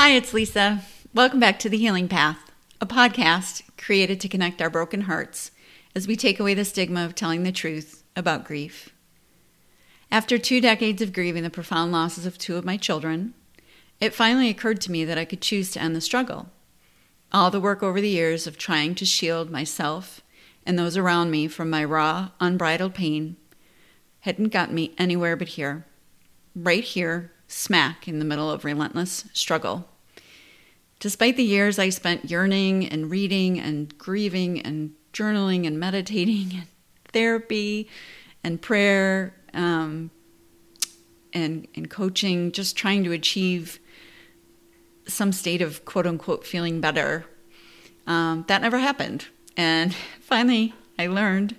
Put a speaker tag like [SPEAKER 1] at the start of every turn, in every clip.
[SPEAKER 1] Hi, it's Lisa. Welcome back to The Healing Path, a podcast created to connect our broken hearts as we take away the stigma of telling the truth about grief. After two decades of grieving the profound losses of two of my children, it finally occurred to me that I could choose to end the struggle. All the work over the years of trying to shield myself and those around me from my raw, unbridled pain hadn't gotten me anywhere but here. Right here, smack in the middle of relentless struggle. Despite the years I spent yearning and reading and grieving and journaling and meditating and therapy and prayer um, and, and coaching, just trying to achieve some state of quote unquote feeling better, um, that never happened. And finally, I learned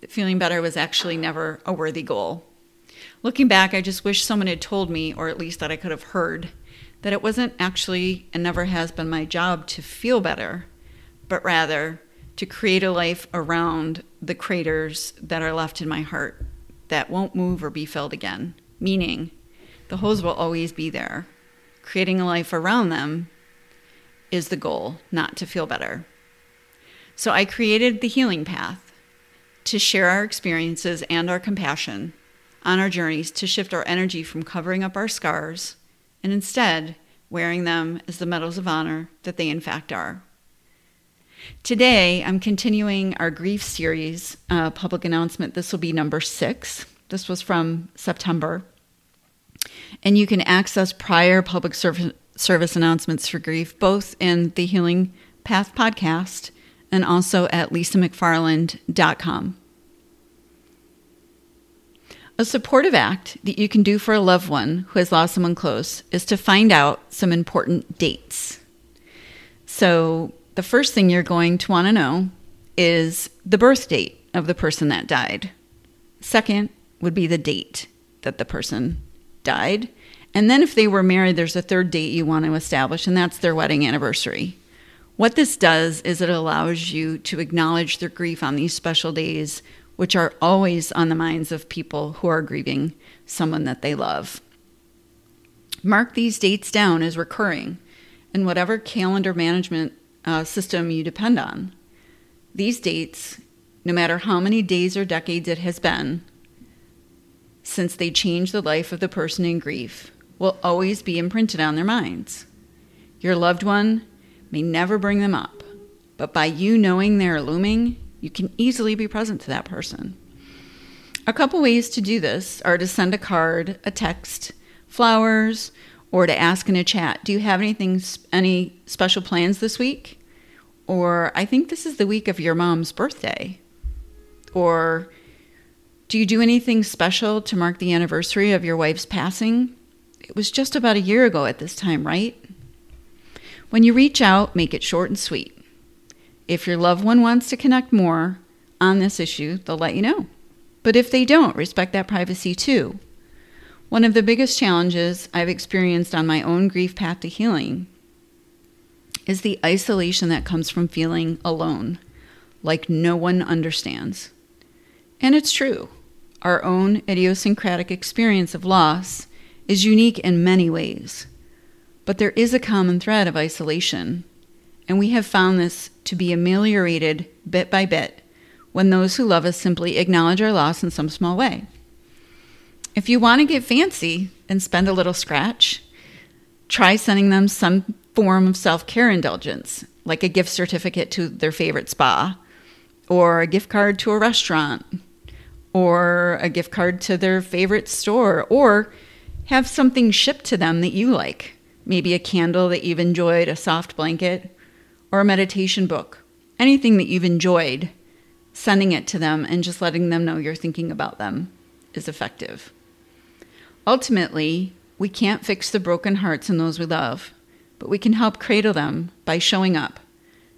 [SPEAKER 1] that feeling better was actually never a worthy goal. Looking back, I just wish someone had told me, or at least that I could have heard, that it wasn't actually and never has been my job to feel better, but rather to create a life around the craters that are left in my heart that won't move or be filled again. Meaning, the holes will always be there. Creating a life around them is the goal, not to feel better. So I created the healing path to share our experiences and our compassion on our journeys to shift our energy from covering up our scars and instead wearing them as the medals of honor that they in fact are. Today, I'm continuing our grief series uh, public announcement. This will be number six. This was from September. And you can access prior public service, service announcements for grief both in the Healing Path podcast and also at lisamcfarland.com. A supportive act that you can do for a loved one who has lost someone close is to find out some important dates. So, the first thing you're going to want to know is the birth date of the person that died. Second would be the date that the person died. And then, if they were married, there's a third date you want to establish, and that's their wedding anniversary. What this does is it allows you to acknowledge their grief on these special days which are always on the minds of people who are grieving someone that they love. Mark these dates down as recurring in whatever calendar management uh, system you depend on. These dates, no matter how many days or decades it has been since they changed the life of the person in grief, will always be imprinted on their minds. Your loved one may never bring them up, but by you knowing they're looming, you can easily be present to that person. A couple ways to do this are to send a card, a text, flowers, or to ask in a chat, do you have anything any special plans this week? Or I think this is the week of your mom's birthday. Or do you do anything special to mark the anniversary of your wife's passing? It was just about a year ago at this time, right? When you reach out, make it short and sweet. If your loved one wants to connect more on this issue, they'll let you know. But if they don't, respect that privacy too. One of the biggest challenges I've experienced on my own grief path to healing is the isolation that comes from feeling alone, like no one understands. And it's true. Our own idiosyncratic experience of loss is unique in many ways. But there is a common thread of isolation and we have found this to be ameliorated bit by bit when those who love us simply acknowledge our loss in some small way. If you want to get fancy and spend a little scratch, try sending them some form of self care indulgence, like a gift certificate to their favorite spa, or a gift card to a restaurant, or a gift card to their favorite store, or have something shipped to them that you like. Maybe a candle that you've enjoyed, a soft blanket, or a meditation book, anything that you've enjoyed, sending it to them and just letting them know you're thinking about them is effective. Ultimately, we can't fix the broken hearts in those we love, but we can help cradle them by showing up,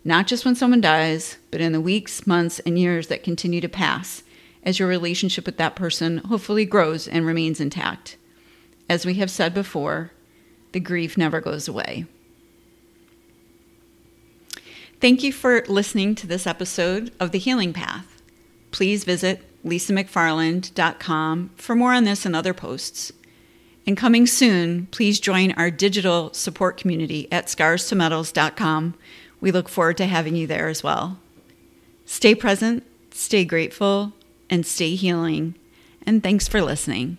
[SPEAKER 1] not just when someone dies, but in the weeks, months, and years that continue to pass as your relationship with that person hopefully grows and remains intact. As we have said before, the grief never goes away. Thank you for listening to this episode of The Healing Path. Please visit lisamcfarland.com for more on this and other posts. And coming soon, please join our digital support community at scarstomedals.com. We look forward to having you there as well. Stay present, stay grateful, and stay healing. And thanks for listening.